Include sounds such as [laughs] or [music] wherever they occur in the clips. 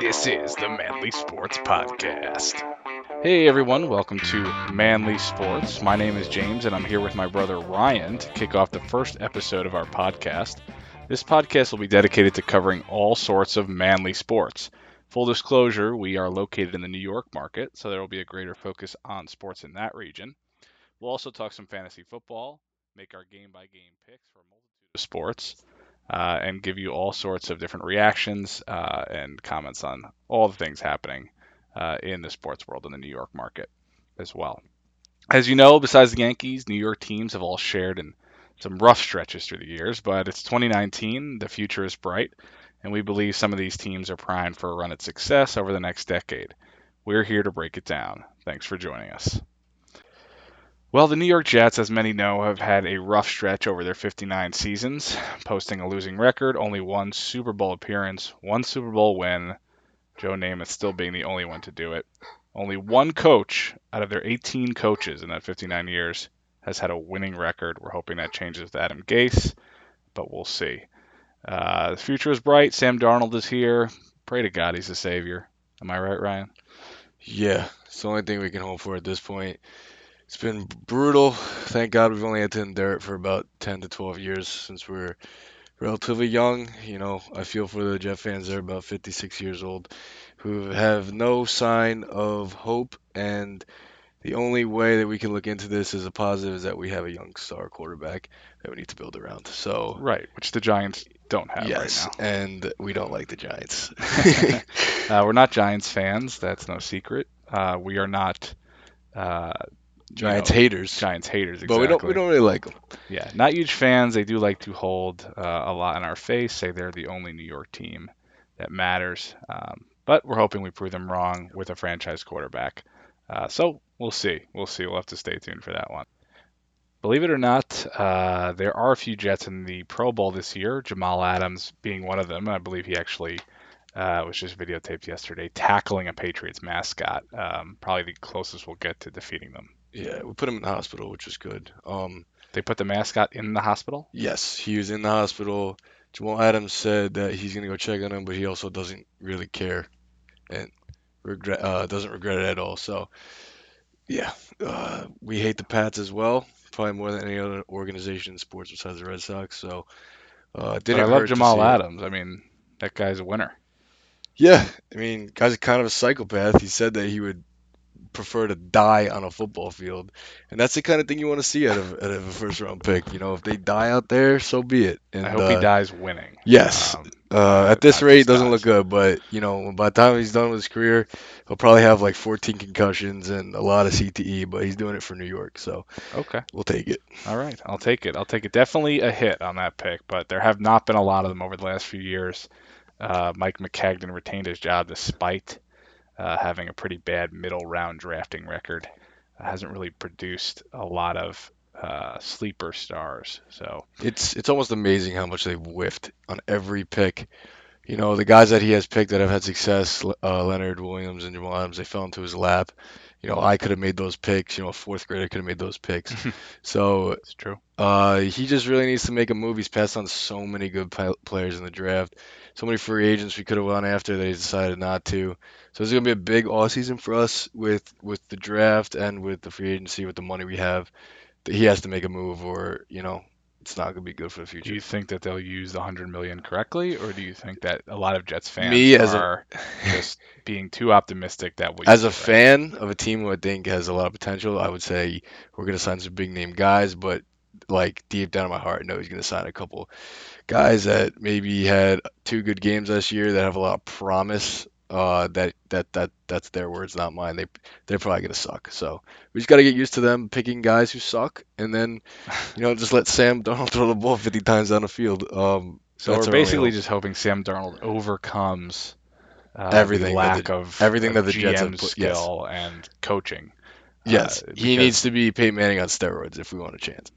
This is the Manly Sports Podcast. Hey everyone, welcome to Manly Sports. My name is James and I'm here with my brother Ryan to kick off the first episode of our podcast. This podcast will be dedicated to covering all sorts of manly sports. Full disclosure, we are located in the New York market, so there will be a greater focus on sports in that region. We'll also talk some fantasy football, make our game by game picks for a multitude of sports, uh, and give you all sorts of different reactions uh, and comments on all the things happening uh, in the sports world in the New York market as well. As you know, besides the Yankees, New York teams have all shared in some rough stretches through the years, but it's 2019, the future is bright, and we believe some of these teams are primed for a run at success over the next decade. We're here to break it down. Thanks for joining us. Well, the New York Jets, as many know, have had a rough stretch over their 59 seasons, posting a losing record, only one Super Bowl appearance, one Super Bowl win, Joe Namath still being the only one to do it. Only one coach out of their 18 coaches in that 59 years has had a winning record. We're hoping that changes with Adam Gase, but we'll see. Uh, the future is bright. Sam Darnold is here. Pray to God he's the savior. Am I right, Ryan? Yeah, it's the only thing we can hope for at this point. It's been brutal. Thank God we've only had to endure it for about 10 to 12 years since we're relatively young. You know, I feel for the Jet fans. They're about 56 years old who have no sign of hope. And the only way that we can look into this as a positive is that we have a young star quarterback that we need to build around. So, Right, which the Giants don't have yes, right now. and we don't like the Giants. [laughs] [laughs] uh, we're not Giants fans. That's no secret. Uh, we are not uh, Giants know, haters. Giants haters. Exactly. But we don't we don't really like them. Yeah, not huge fans. They do like to hold uh, a lot in our face, say they're the only New York team that matters. Um, but we're hoping we prove them wrong with a franchise quarterback. Uh, so we'll see. We'll see. We'll have to stay tuned for that one. Believe it or not, uh, there are a few Jets in the Pro Bowl this year. Jamal Adams being one of them. I believe he actually uh, was just videotaped yesterday tackling a Patriots mascot. Um, probably the closest we'll get to defeating them. Yeah, we put him in the hospital, which was good. Um, They put the mascot in the hospital. Yes, he was in the hospital. Jamal Adams said that he's gonna go check on him, but he also doesn't really care and regret uh, doesn't regret it at all. So, yeah, uh, we hate the Pats as well, probably more than any other organization in sports besides the Red Sox. So, uh, didn't I love Jamal it. Adams. I mean, that guy's a winner. Yeah, I mean, guy's kind of a psychopath. He said that he would prefer to die on a football field, and that's the kind of thing you want to see out of out of a first round pick. You know, if they die out there, so be it. And I hope uh, he dies winning. Yes. Um, Uh, at this rate, it doesn't dies. look good, but you know, by the time he's done with his career, he'll probably have like 14 concussions and a lot of CTE, but he's doing it for New York, so okay. we'll take it. All right. I'll take it. I'll take it. Definitely a hit on that pick, but there have not been a lot of them over the last few years. Uh, Mike Maccagnan retained his job despite uh, having a pretty bad middle round drafting record. hasn't really produced a lot of uh, sleeper stars. So It's it's almost amazing how much they've whiffed on every pick. You know, the guys that he has picked that have had success, uh, Leonard Williams and Jamal Adams, they fell into his lap. You know, I could have made those picks. You know, a fourth grader could have made those picks. [laughs] So it's true. Uh, he just really needs to make a move. He's passed on so many good players in the draft, so many free agents we could have gone after that he decided not to. So it's gonna be a big off season for us with with the draft and with the free agency with the money we have. That he has to make a move, or you know, it's not gonna be good for the future. Do you think that they'll use the hundred million correctly, or do you think that a lot of Jets fans Me as a- are [laughs] just being too optimistic that we As a fan of a team who I think has a lot of potential, I would say we're gonna sign some big name guys, but like deep down in my heart, I know he's gonna sign a couple guys that maybe had two good games last year that have a lot of promise. Uh, that that that that's their words, not mine. They they're probably gonna suck. So we just gotta get used to them picking guys who suck, and then you know just let Sam Darnold [laughs] throw the ball 50 times down the field. Um, So that's we're basically just hoping Sam Darnold overcomes uh, Everything lack the- of everything of that the Jets have GM put- yes. skill and coaching. yes, uh, he needs to be Peyton Manning on steroids if we want a chance.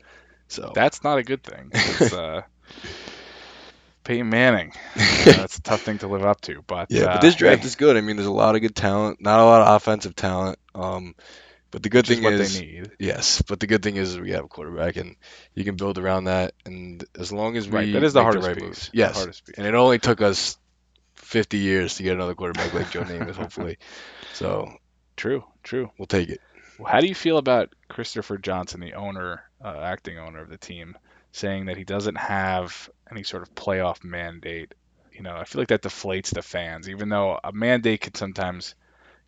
So That's not a good thing. It's, [laughs] uh, Peyton Manning. Uh, [laughs] that's a tough thing to live up to. But Yeah, uh, but this draft hey, is good. I mean, there's a lot of good talent, not a lot of offensive talent. Um, but the good which is thing what is, they need. yes, but the good thing is we have a quarterback, and you can build around that. And as long as we Right, that is the hardest right piece. moves, the yes. hardest. And it only took us 50 years to get another quarterback like Joe Namath, hopefully. So True, true. we'll take it. Well, How do you feel about Christopher Johnson, the owner, uh, acting owner of the team, saying that he doesn't have any sort of playoff mandate? You know, I feel like that deflates the fans, even though a mandate could sometimes,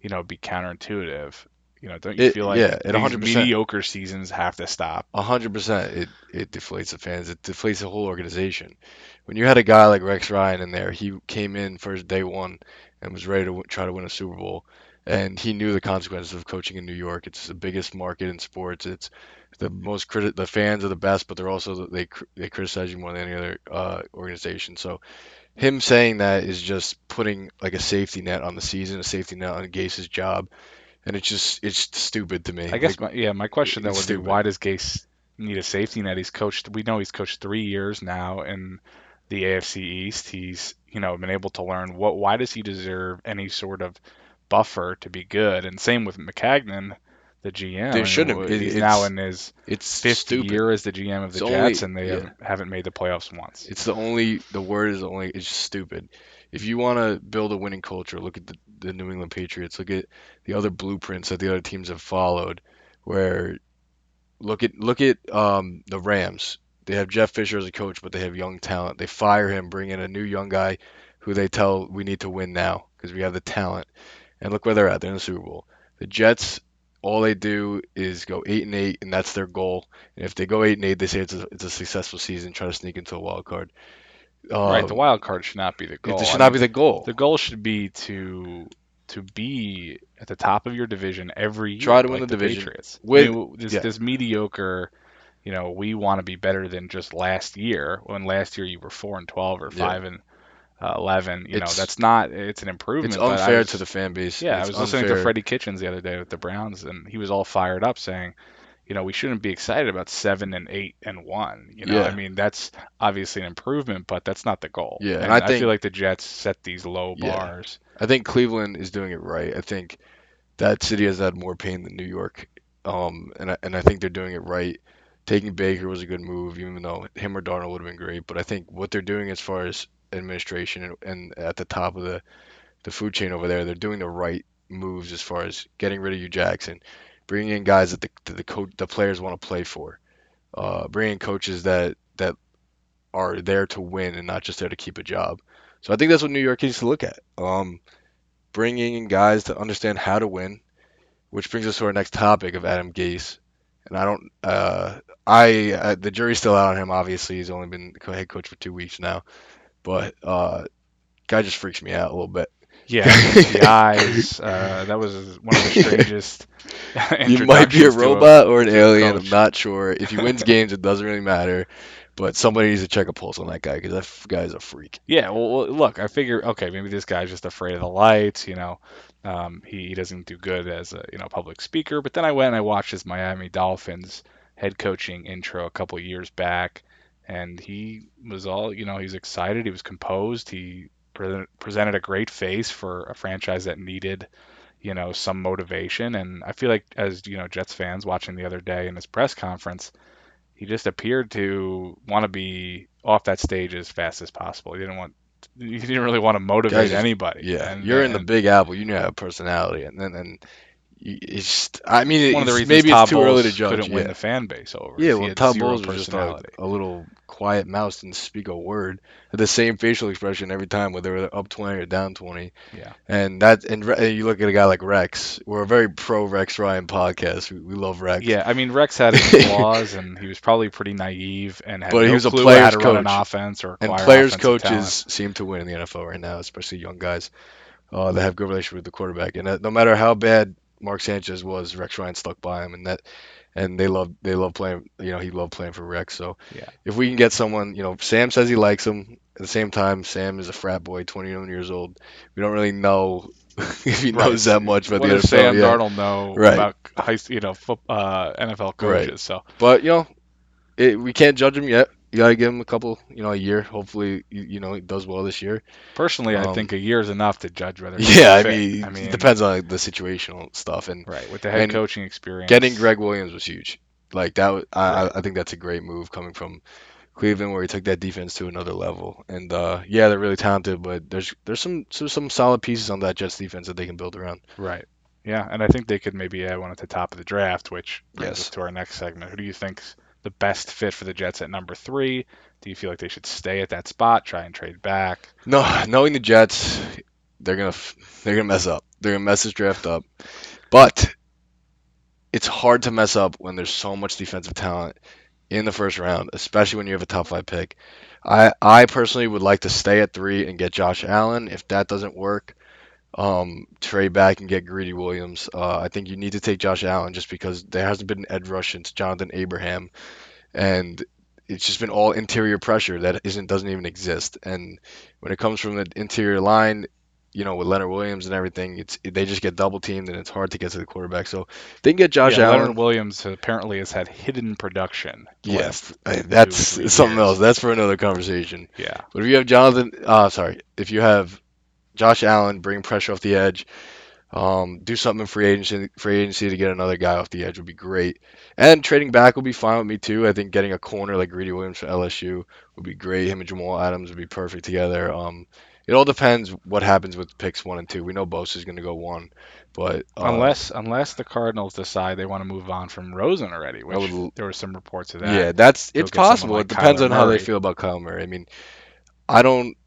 you know, be counterintuitive. You know, don't you It- feel like yeah, these 100%. mediocre seasons have to stop? A hundred percent, it it deflates the fans. It deflates the whole organization. When you had a guy like Rex Ryan in there, he came in first day one and was ready to w- try to win a Super Bowl, and he knew the consequences of coaching in New York. It's the biggest market in sports. It's the most criti- the fans are the best, but they're also they they criticize you more than any other uh, organization. So him saying that is just putting like a safety net on the season, a safety net on Gase's job, and it's just it's stupid to me. I guess Like, my, yeah, my question though would be why does Gase need a safety net? He's coached. We know he's coached three years now in the AFC East. He's you know been able to learn what. Why does he deserve any sort of buffer to be good? And same with Maccagnan, the GM. Mean, shouldn't- it- he's now it's- in his it's fifth stupid. year as the GM of the It's Jets, only- and they yeah. haven't, haven't made the playoffs once. It's the only the word is only it's just stupid. If you want to build a winning culture, look at the, the New England Patriots. Look at the other blueprints that the other teams have followed. Where look at look at um, the Rams. They have Jeff Fisher as a coach, but they have young talent. They fire him, bring in a new young guy who they tell we need to win now because we have the talent. And look where they're at. They're in the Super Bowl. The Jets, all they do is go eight and eight, and that's their goal. And if they go eight and eight, they say it's a, it's a successful season. Try to sneak into a wild card. Uh, right, the wild card should not be the goal. This I should not mean, be the goal. The goal should be to to be at the top of your division every year. Try to win like the division Patriots. with- I mean, this, yeah. this mediocre, you know, we want to be better than just last year. When last year you were four and twelve or Yeah. five and uh, eleven, you know, It's- that's not. It's an improvement. It's unfair was- to the fan base. Yeah, I It's was listening to unfair. Freddie Kitchens the other day with the Browns, and he was all fired up saying, you know, we shouldn't be excited about seven and eight and one. You know, Yeah. I mean, that's obviously an improvement, but that's not the goal. Yeah, and and I I think- feel like the Jets set these low Yeah. bars. I think Cleveland is doing it right. I think that city has had more pain than New York, um, and I, and I think they're doing it right. Taking Baker was a good move, even though him or Darnold would have been great. But I think what they're doing as far as administration and, and at the top of the the food chain over there, they're doing the right moves as far as getting rid of Hue Jackson, bringing in guys that the that the coach the players want to play for, uh, bringing coaches that that are there to win and not just there to keep a job. So I think that's what New York needs to look at. Um, bringing in guys to understand how to win, which brings us to our next topic of Adam Gase. And I don't, uh, I uh, the jury's still out on him. Obviously, he's only been head coach for two weeks now, but uh, guy just freaks me out a little bit. Yeah, [laughs] the eyes. Uh, that was one of the [laughs] strangest. You might be a robot or an alien. I'm not sure. If he wins [laughs] games, it doesn't really matter. But somebody needs to check a pulse on that guy because that guy's a freak. Yeah, well, well, look, I figure, okay, maybe this guy's just afraid of the lights. You know, um, he, he doesn't do good as a you know public speaker. But then I went and I watched his Miami Dolphins head coaching intro a couple years back, and he was all you know, he was excited, he was composed, he pre- presented a great face for a franchise that needed you know some motivation. And I feel like as you know Jets fans watching the other day in his press conference, he just appeared to want to be off that stage as fast as possible. He didn't want he didn't really want to motivate just- anybody. Yeah, And- you're in the Big Apple. You know, have personality, and then and it's. I mean, one of the reasons maybe Todd it's too early to judge. couldn't win yeah. the fan base over. Yeah, well, Todd Bowles was just a, a little quiet mouse, didn't speak a word. Had the same facial expression every time, whether they were up 20 or down 20. Yeah. And that, and Re- you look at a guy like Rex. We're a very pro Rex Ryan podcast. We, we love Rex. Yeah, I mean Rex had his [laughs] flaws, and he was probably pretty naive and had But no he was a player's to run an coach. offense or And players, coaches talent. seem to win in the NFL right now, especially young guys uh, that have good relationship with the quarterback. And uh, no matter how bad Mark Sanchez was, Rex Ryan stuck by him, and that, and they love they love playing. You know, he loved playing for Rex. So Yeah. if we can get someone, you know, Sam says he likes him. At the same time, Sam is a frat boy, 21 years old. We don't really know [laughs] if he Right. knows that much about what the NFL. Sam yeah. Darnold know Right. about high, you know, uh, NFL coaches? Right. So But you know, it, we can't judge him yet. You gotta give him a couple, you know, a year. Hopefully, you, you know, he does well this year. personally, I Um, think a year is enough to judge whether. Yeah, I mean, I mean, it depends on like, the situational stuff and Right, with the head coaching experience. getting Gregg Williams was huge. Like that, was, I, I I think that's a great move coming from Cleveland where he took that defense to another level. And uh, yeah, they're really talented, but there's there's some some, some solid pieces on that Jets defense that they can build around. Right. Yeah, and I think they could maybe add one at the top of the draft, which brings Yes. us to our next segment. Who do you think's the best fit for the Jets at number three? Do you feel like they should stay at that spot, try and trade back? No, knowing the Jets, they're gonna they're gonna mess up. They're gonna mess this draft up. But it's hard to mess up when there's so much defensive talent in the first round, especially when you have a top five pick. I I personally would like to stay at three and get Josh Allen. If that doesn't work, um, trade back and get Greedy Williams. Uh, I think you need to take Josh Allen just because there hasn't been an edge rush since Jonathan Abraham, and it's just been all interior pressure that isn't doesn't even exist. And when it comes from the interior line, you know, with Leonard Williams and everything, it's they just get double teamed and it's hard to get to the quarterback. So they can get Josh yeah, Allen. Leonard Williams apparently has had hidden production. the Yeah, last I- two, that's something years. else. That's for another conversation. Yeah. But if you have Jonathan, uh, sorry, if you have Josh Allen, bring pressure off the edge, um, do something in free agency, free agency to get another guy off the edge would be great. And trading back would be fine with me too. I think getting a corner like Greedy Williams for LSU would be great. Him and Jamal Adams would be perfect together. Um, it all depends what happens with picks one and two. We know Bosa is going to go one, but uh, unless unless the Cardinals decide they want to move on from Rosen already, which would- there were some reports of that. Yeah, that's it's possible. like it depends Kyler on how they feel about Kyle Murray. I mean, I don't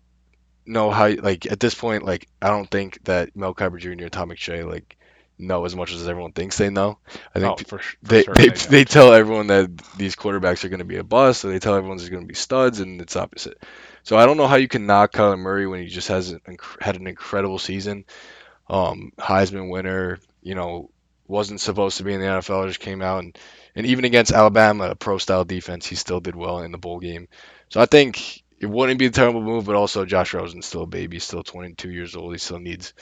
know how like at this point, like I don't think that Mel Kiper Jr. and Tom McShay like know as much as everyone thinks they know. I think oh, for, for they sure they, do. they tell everyone that these quarterbacks are going to be a bust, or they tell everyone there's going to be studs, and it's opposite. So I don't know how you can knock Kyler Murray when he just has an, had an incredible season, um, Heisman winner. You know, wasn't supposed to be in the NFL, just came out and and even against Alabama, a pro style defense, he still did well in the bowl game. So I think it wouldn't be a terrible move, but also Josh Rosen's still a baby, still 22 years old. He still needs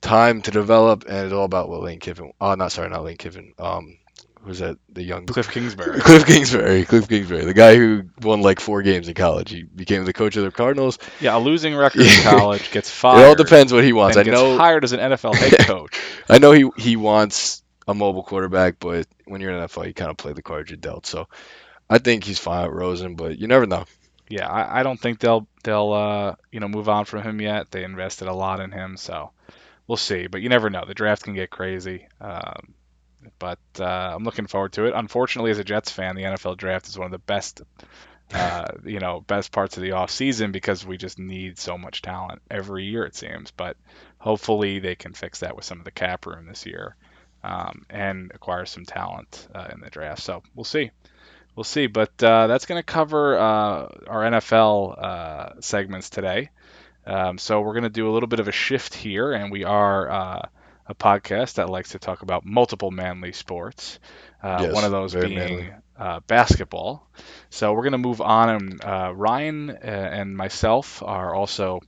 time to develop, and it's all about what Lane Kiffin. Oh, not sorry, not Lane Kiffin. Um, who's that? The young Cliff Kingsbury. [laughs] Cliff Kingsbury. Cliff Kingsbury, the guy who won like four games in college. He became the coach of the Cardinals. Yeah, a losing record in [laughs] college gets fired. It all depends what he wants. I know. hired as an NFL head [laughs] coach. I know he he wants a mobile quarterback, but when you're in NFL, you kind of play the cards you're dealt. So I think he's fine with Rosen, but you never know. Yeah, I, I don't think they'll they'll uh, you know move on from him yet. They invested a lot in him, so we'll see. But you never know. The draft can get crazy. Um, but uh, I'm looking forward to it. Unfortunately, as a Jets fan, the NFL draft is one of the best, uh, [laughs] you know, best parts of the off season because we just need so much talent every year it seems. But hopefully they can fix that with some of the cap room this year um, and acquire some talent uh, in the draft. So we'll see. We'll see. But uh, that's going to cover uh, our NFL uh, segments today. Um, so we're going to do a little bit of a shift here, and we are uh, a podcast that likes to talk about multiple manly sports. Uh, Yes, one of those being uh, basketball. So we're going to move on, and uh, Ryan uh, and myself are also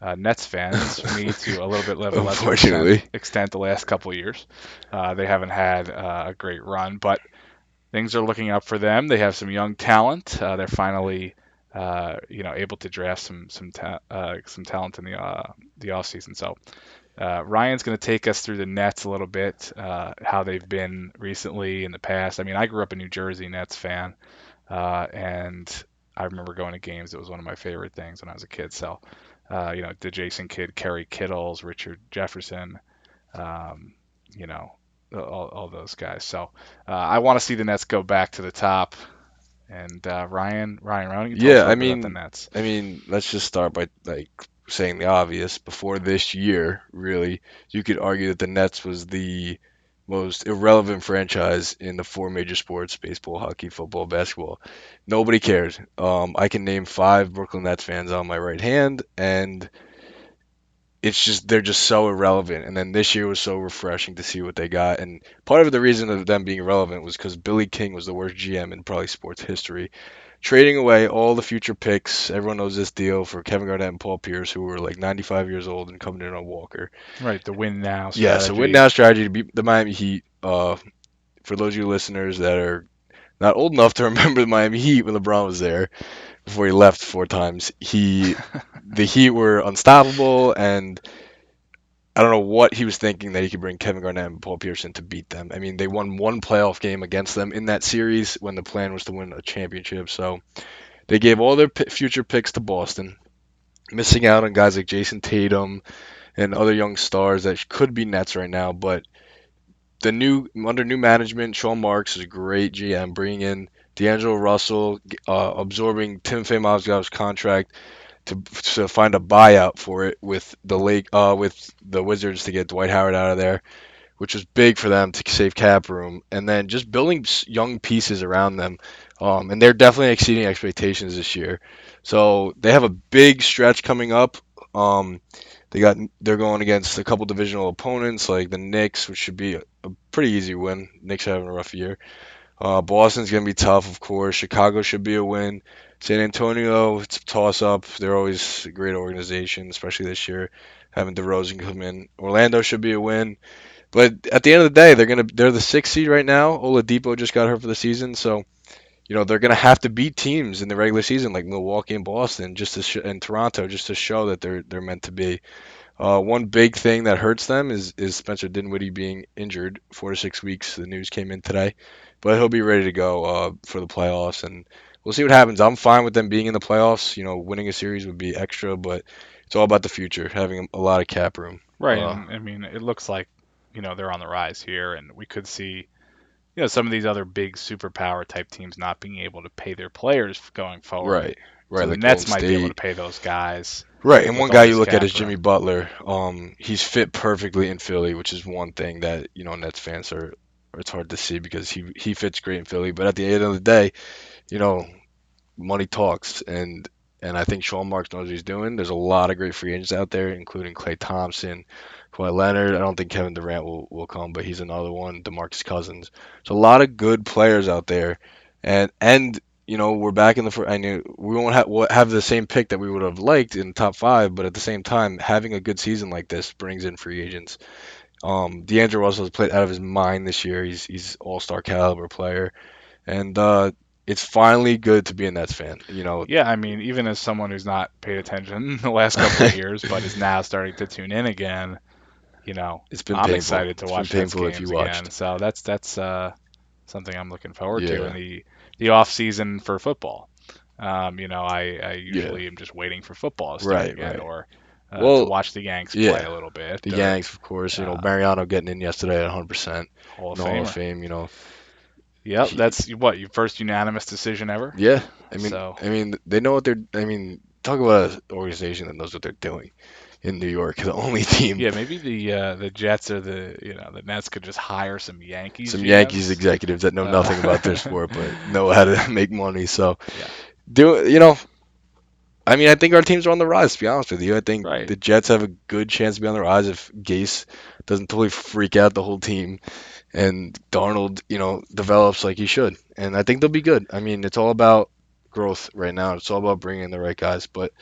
uh, Nets fans. [laughs] Me to a little bit level Unfortunately. extent, extent the last couple of years. Uh, they haven't had uh, a great run, but things are looking up for them. They have some young talent. Uh, they're finally, uh, you know, able to draft some some ta- uh, some talent in the uh, the off season. So uh, Ryan's going to take us through the Nets a little bit, uh, how they've been recently in the past. I mean, I grew up a New Jersey Nets fan, uh, and I remember going to games. It was one of my favorite things when I was a kid. So, you know, the Jason Kidd, Kerry Kittles, Richard Jefferson, um, you know, all, all those guys. So uh, I want to see the Nets go back to the top. And uh, Ryan, Ryan, you Yeah, I a I about mean- the Nets? I mean, let's just start by like saying the obvious. Before this year, really, you could argue that the Nets was the most irrelevant franchise in the four major sports: baseball, hockey, football, basketball. Nobody cared. Um, I can name five Brooklyn Nets fans on my right hand, and it's just they're just so irrelevant. And then this year was so refreshing to see what they got. And part of the reason of them being irrelevant was because Billy King was the worst GM in probably sports history trading away all the future picks. Everyone knows this deal for Kevin Garnett and Paul Pierce, who were like 95 years old and coming in on Walker. Right, the win now. Yeah, so strategy. win now strategy to beat the Miami Heat. Uh, for those of you listeners that are not old enough to [laughs] remember the Miami Heat when LeBron was there before he left four times, he [laughs] the Heat were unstoppable and. I don't know what he was thinking that he could bring Kevin Garnett and Paul in to beat them. I mean, they won one playoff game against them in that series when the plan was to win a championship. So They gave all their p- future picks to Boston, missing out on guys like Jayson Tatum and other young stars that could be Nets right now. But the new under new management, Sean Marks is a great GM, bringing in D'Angelo Russell, uh, absorbing Tim Mozgov's contract to to find a buyout for it with the lake uh, with the Wizards to get Dwight Howard out of there, which was big for them to save cap room, and then just building young pieces around them. Um, and they're definitely exceeding expectations this year. So they have a big stretch coming up. Um, they got they're going against a couple divisional opponents like the Knicks, which should be a, a pretty easy win. Knicks are having a rough year. Uh, Boston's gonna be tough, of course. Chicago should be a win. San Antonio, it's a toss up. They're always a great organization, especially this year, having DeRozan come in. Orlando should be a win. But at the end of the day, they're gonna they're the sixth seed right now. Oladipo just got hurt for the season, so you know they're gonna have to beat teams in the regular season like Milwaukee and Boston, just to sh- and Toronto, just to show that they're they're meant to be. Uh, one big thing that hurts them is is Spencer Dinwiddie being injured four to six weeks. The news came in today, but he'll be ready to go uh, for the playoffs and we'll see what happens. I'm fine with them being in the playoffs. You know, winning a series would be extra, but it's all about the future, having a lot of cap room. Right. Uh, and, I mean, it looks like you know they're on the rise here, and we could see you know some of these other big superpower type teams not being able to pay their players going forward. Right. Right. So like the Nets might be able to pay those guys. Right, and one guy you look at is Jimmy. Butler. Um, he's fit perfectly in Philly, which is one thing that you know Nets fans are. It's hard to see because he he fits great in Philly, but at the end of the day, you know, money talks, and and I think Sean Marks knows what he's doing. There's a lot of great free agents out there, including Klay Thompson, Kawhi Leonard. I don't think Kevin Durant will, will come, but he's another one. DeMarcus Cousins. So a lot of good players out there, and and you know we're back in the. fir- I knew we won't have have the same pick that we would have liked in the top five, but at the same time, having a good season like this brings in free agents. Um, D'Angelo Russell has played out of his mind this year. He's he's all star caliber player, and uh, it's finally good to be a Nets fan. You know, Yeah, I mean, even as someone who's not paid attention [laughs] the last couple of [laughs] years, but is now starting to tune in again, you know, it's been I'm painful. excited to It's watch Nets games again. watched. So that's that's uh, something I'm looking forward to in the the off season for football. Um, you know, I, I usually am just waiting for football to start Right, again, right. or uh, Well, to watch the Yanks yeah. play a little bit. The or Yanks, of course. You know, uh, Mariano getting in yesterday at 100%. Hall of No Hall of Fame. You know, Yep, that's what your first unanimous decision ever. yeah. I mean, So- I mean, they know what they're. I mean, talk about an organization that knows what they're doing. In New York, [laughs] the only team. Yeah, maybe the uh, the Jets or the you know the Nets could just hire some Yankees. some GMs. Yankees executives that know Uh, nothing about their sport but [laughs] know how to [laughs] make money. So, Yeah. do you know? I mean, I think our teams are on the rise. To be honest with you, I think Right. the Jets have a good chance to be on the rise if Gase doesn't totally freak out the whole team, and Darnold, you know, develops like he should. And I think they'll be good. I mean, it's all about growth right now. It's all about bringing in the right guys. But,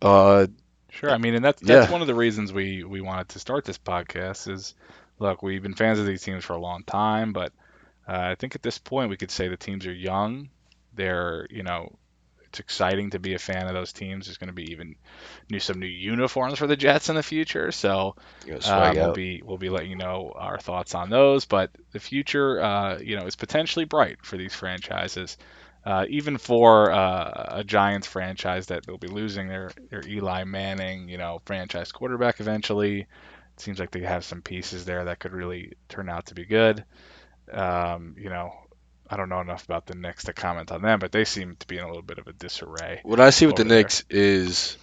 uh, Sure. I mean, and that's that's Yeah. one of the reasons we we wanted to start this podcast. Is look, we've been fans of these teams for a long time, but uh, I think at this point we could say the teams are young. They're you know. It's exciting to be a fan of those teams. There's going to be even new some new uniforms for the Jets in the future. So swag we'll be we'll be letting you know our thoughts on those, but the future, uh, you know, is potentially bright for these franchises. Uh, even for uh, a Giants franchise that they'll be losing their their Eli Manning, you know, franchise quarterback eventually. It seems like they have some pieces there that could really turn out to be good. Um, you know, I don't know enough about the Knicks to comment on them, but they seem to be in a little bit of a disarray. What I see with the there. Knicks is,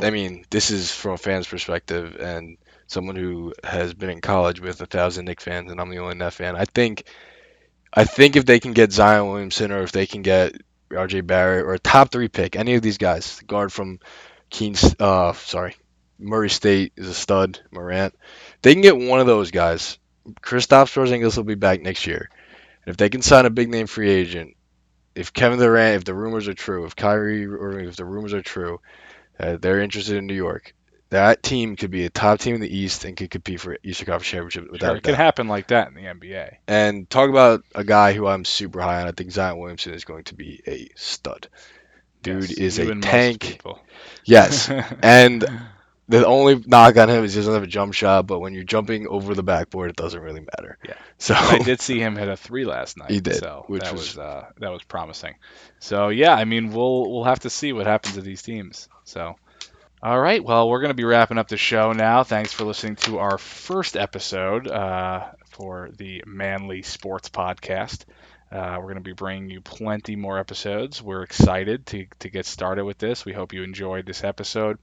I mean, this is from a fan's perspective and someone who has been in college with a thousand Knicks fans, and I'm the only Net fan. I think, I think if they can get Zion Williamson or if they can get R.J. Barrett or a top three pick, any of these guys, the guard from Keens, uh, sorry, Murray State is a stud, Morant. They can get one of those guys. Kristaps Porzingis will be back next year. And if they can sign a big name free agent, if Kevin Durant, if the rumors are true, if Kyrie or if the rumors are true, uh, they're interested in New York. That team could be a top team in the East and could compete for Eastern Conference championship without Sure, it can happen like that in the NBA. And talk about a guy who I'm super high on. I think Zion Williamson is going to be a stud. Dude Yes, is a tank. Yes, and the only knock on him is he doesn't have a jump shot, but when you're jumping over the backboard, it doesn't really matter. Yeah. So I [laughs] did see him hit a three last night. He did, so which that was- was uh, that was promising. So yeah, I mean we'll we'll have to see what happens to these teams. So. All right, well, we're going to be wrapping up the show now. Thanks for listening to our first episode uh, for the Manly Sports Podcast. Uh, we're going to be bringing you plenty more episodes. We're excited to, to get started with this. We hope you enjoyed this episode,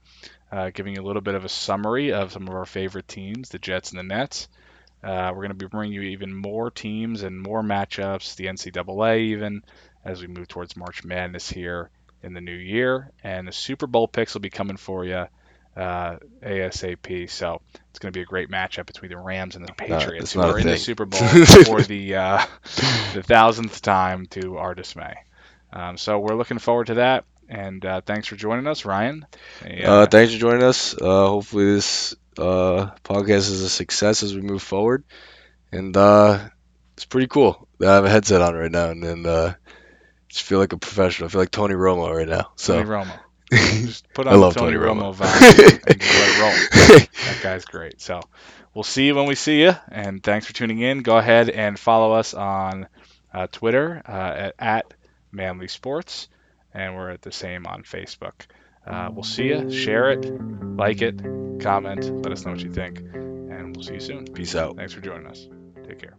uh, giving you a little bit of a summary of some of our favorite teams, the Jets and the Nets. Uh, we're going to be bringing you even more teams and more matchups, the NCAA even, as we move towards March Madness here in the new year. And the Super Bowl picks will be coming for you uh, ASAP. So it's going to be a great matchup between the Rams and the Patriots, it's who are in the. Super [laughs] Bowl for the uh, the thousandth time to our dismay. Um, so we're looking forward to that. And uh, thanks for joining us, Ryan. Yeah. Uh, thanks for joining us. Uh, hopefully this uh, podcast is a success as we move forward, and uh, it's pretty cool. I have a headset on right now, and then uh, just feel like a professional. I feel like Tony Romo right now. So Tony Romo. [laughs] Just put on I love Tony, Tony Romo, Romo. vibe and just let it roll. That guy's great. So we'll see you when we see you. And thanks for tuning in. Go ahead and follow us on uh, Twitter uh, at, at Manly Sports, and we're at the same on Facebook. Uh, we'll see you. Share it, like it, comment, let us know what you think, and we'll see you soon. Peace out. Thanks for joining us. Take care.